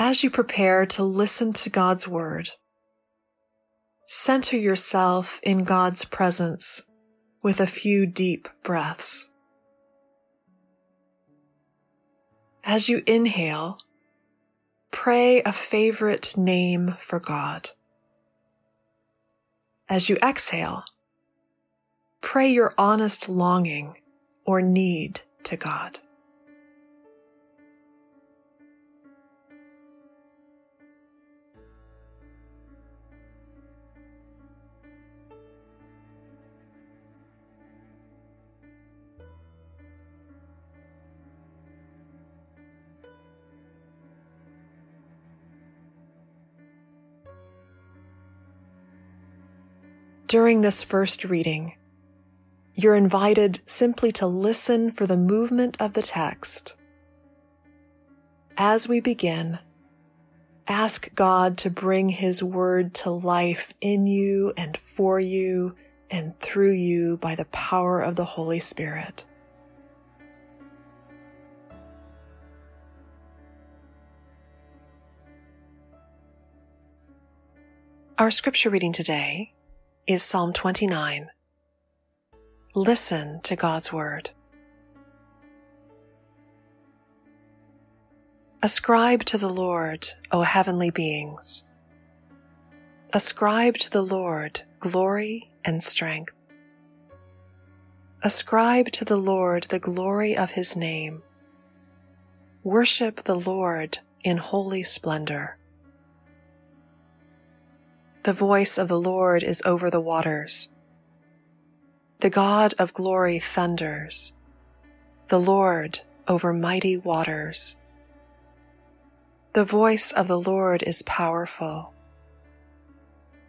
As you prepare to listen to God's Word, center yourself in God's presence with a few deep breaths. As you inhale, pray a favorite name for God. As you exhale, pray your honest longing or need to God. During this first reading, you're invited simply to listen for the movement of the text. As we begin, ask God to bring His Word to life in you and for you and through you by the power of the Holy Spirit. Our scripture reading today is Psalm 29. Listen to God's Word. Ascribe to the Lord, O heavenly beings. Ascribe to the Lord glory and strength. Ascribe to the Lord the glory of his name. Worship the Lord in holy splendor. The voice of the Lord is over the waters. The God of glory thunders. The Lord over mighty waters. The voice of the Lord is powerful.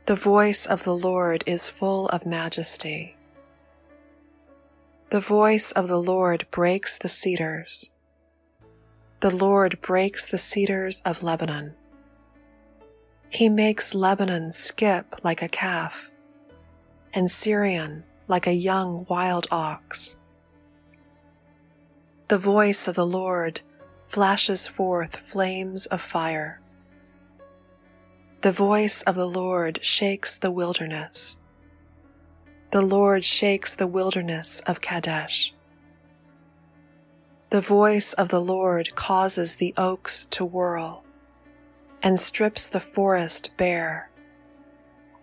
The voice of the Lord is full of majesty. The voice of the Lord breaks the cedars. The Lord breaks the cedars of Lebanon. He makes Lebanon skip like a calf, and Sirion like a young wild ox. The voice of the Lord flashes forth flames of fire. The voice of the Lord shakes the wilderness. The Lord shakes the wilderness of Kadesh. The voice of the Lord causes the oaks to whirl and strips the forest bare.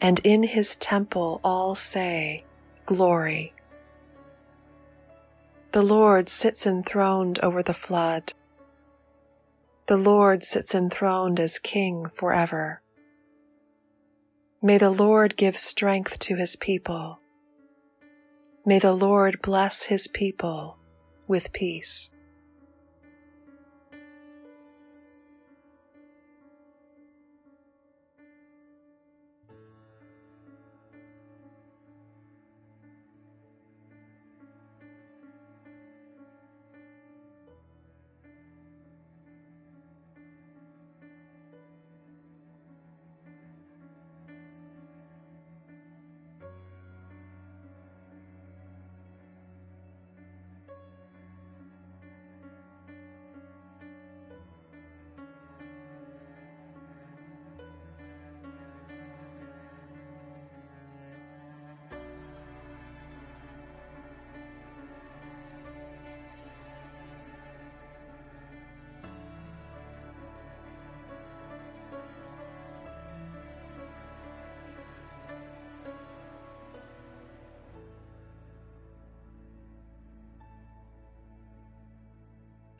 And in his temple all say, Glory. The Lord sits enthroned over the flood. The Lord sits enthroned as King forever. May the Lord give strength to his people. May the Lord bless his people with peace.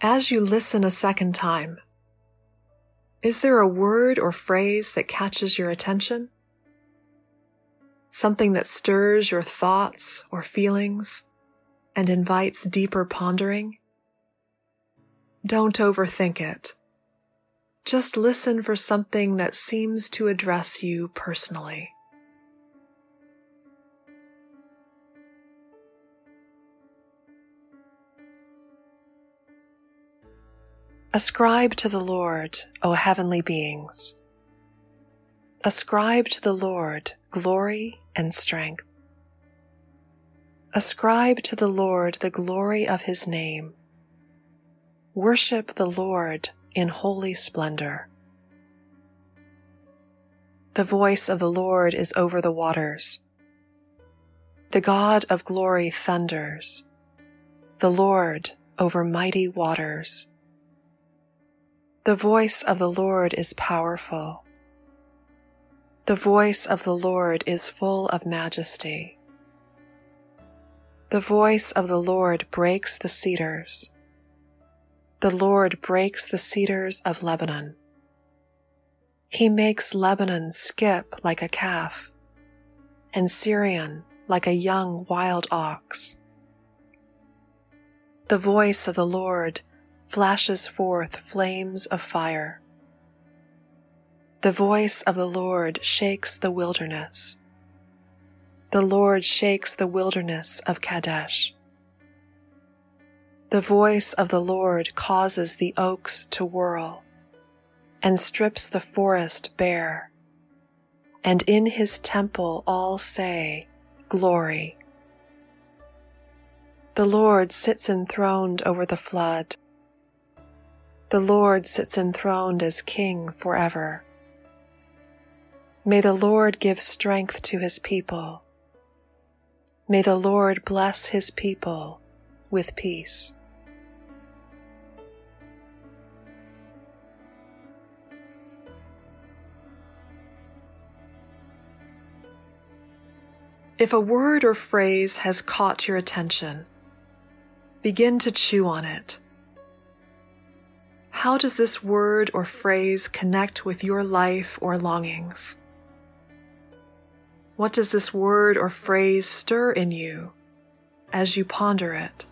As you listen a second time, is there a word or phrase that catches your attention? Something that stirs your thoughts or feelings and invites deeper pondering? Don't overthink it. Just listen for something that seems to address you personally. Ascribe to the Lord, O heavenly beings. Ascribe to the Lord glory and strength. Ascribe to the Lord the glory of his name. Worship the Lord in holy splendor. The voice of the Lord is over the waters. The God of glory thunders. The Lord over mighty waters. The voice of the Lord is powerful. The voice of the Lord is full of majesty. The voice of the Lord breaks the cedars. The Lord breaks the cedars of Lebanon. He makes Lebanon skip like a calf, and Sirion like a young wild ox. The voice of the Lord flashes forth flames of fire. The voice of the Lord shakes the wilderness. The Lord shakes the wilderness of Kadesh. The voice of the Lord causes the oaks to whirl and strips the forest bare. And in his temple all say, Glory. The Lord sits enthroned over the flood. The Lord sits enthroned as King forever. May the Lord give strength to his people. May the Lord bless his people with peace. If a word or phrase has caught your attention, begin to chew on it. How does this word or phrase connect with your life or longings? What does this word or phrase stir in you as you ponder it?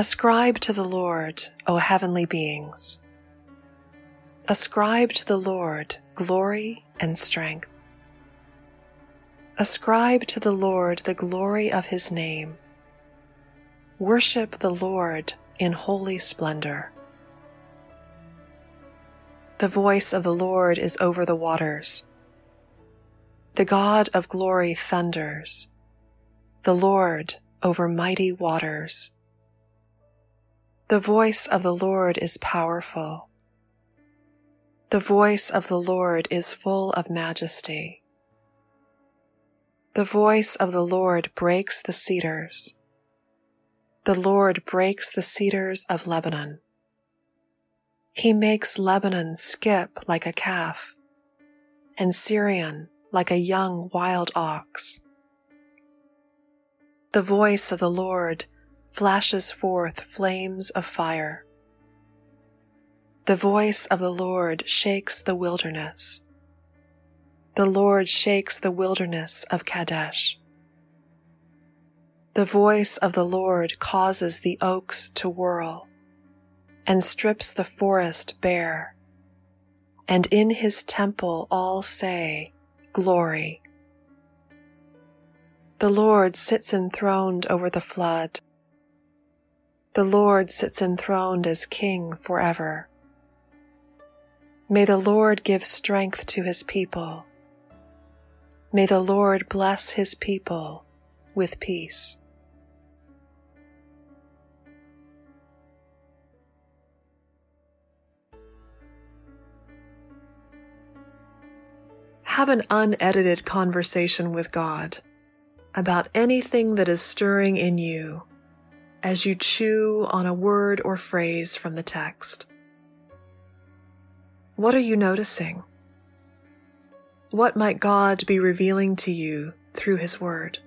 Ascribe to the Lord, O heavenly beings. Ascribe to the Lord glory and strength. Ascribe to the Lord the glory of his name. Worship the Lord in holy splendor. The voice of the Lord is over the waters. The God of glory thunders. The Lord over mighty waters. The voice of the Lord is powerful. The voice of the Lord is full of majesty. The voice of the Lord breaks the cedars. The Lord breaks the cedars of Lebanon. He makes Lebanon skip like a calf, and Sirion like a young wild ox. The voice of the Lord flashes forth flames of fire. The voice of the Lord shakes the wilderness. The Lord shakes the wilderness of Kadesh. The voice of the Lord causes the oaks to whirl and strips the forest bare. And in his temple all say, Glory. The Lord sits enthroned over the flood. The Lord sits enthroned as King forever. May the Lord give strength to his people. May the Lord bless his people with peace. Have an unedited conversation with God about anything that is stirring in you as you chew on a word or phrase from the text. What are you noticing? What might God be revealing to you through His Word?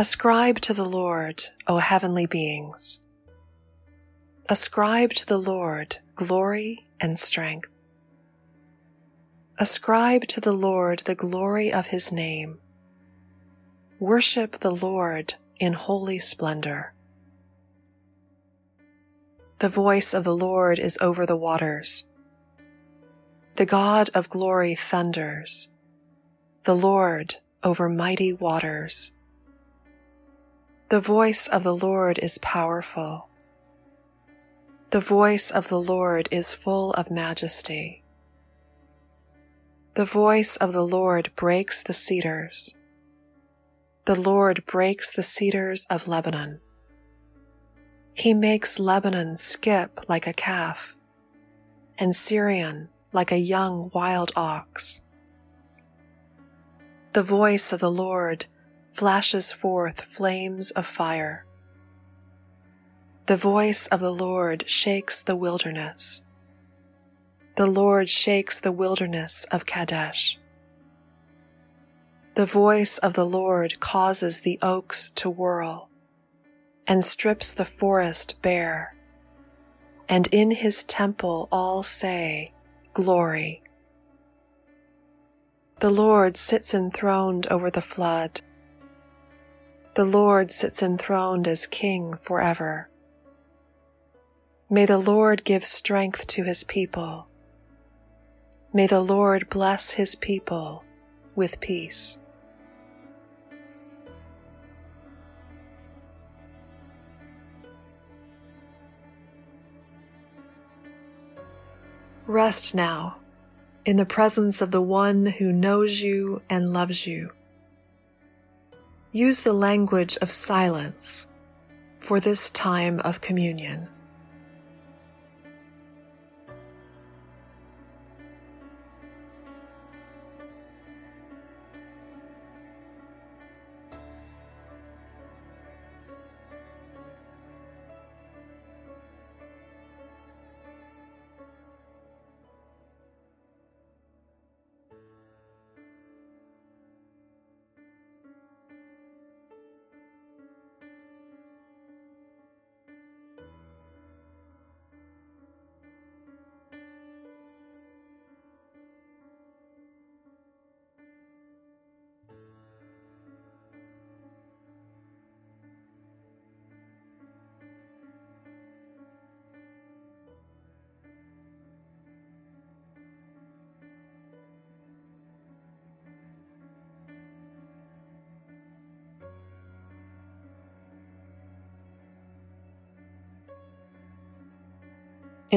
Ascribe to the Lord, O heavenly beings. Ascribe to the Lord glory and strength. Ascribe to the Lord the glory of his name. Worship the Lord in holy splendor. The voice of the Lord is over the waters. The God of glory thunders. The Lord over mighty waters. The voice of the Lord is powerful. The voice of the Lord is full of majesty. The voice of the Lord breaks the cedars. The Lord breaks the cedars of Lebanon. He makes Lebanon skip like a calf, and Sirion like a young wild ox. The voice of the Lord flashes forth flames of fire. The voice of the Lord shakes the wilderness. The Lord shakes the wilderness of Kadesh. The voice of the Lord causes the oaks to whirl and strips the forest bare. And in his temple all say, Glory. The Lord sits enthroned over the flood. The Lord sits enthroned as King forever. May the Lord give strength to his people. May the Lord bless his people with peace. Rest now in the presence of the one who knows you and loves you. Use the language of silence for this time of communion.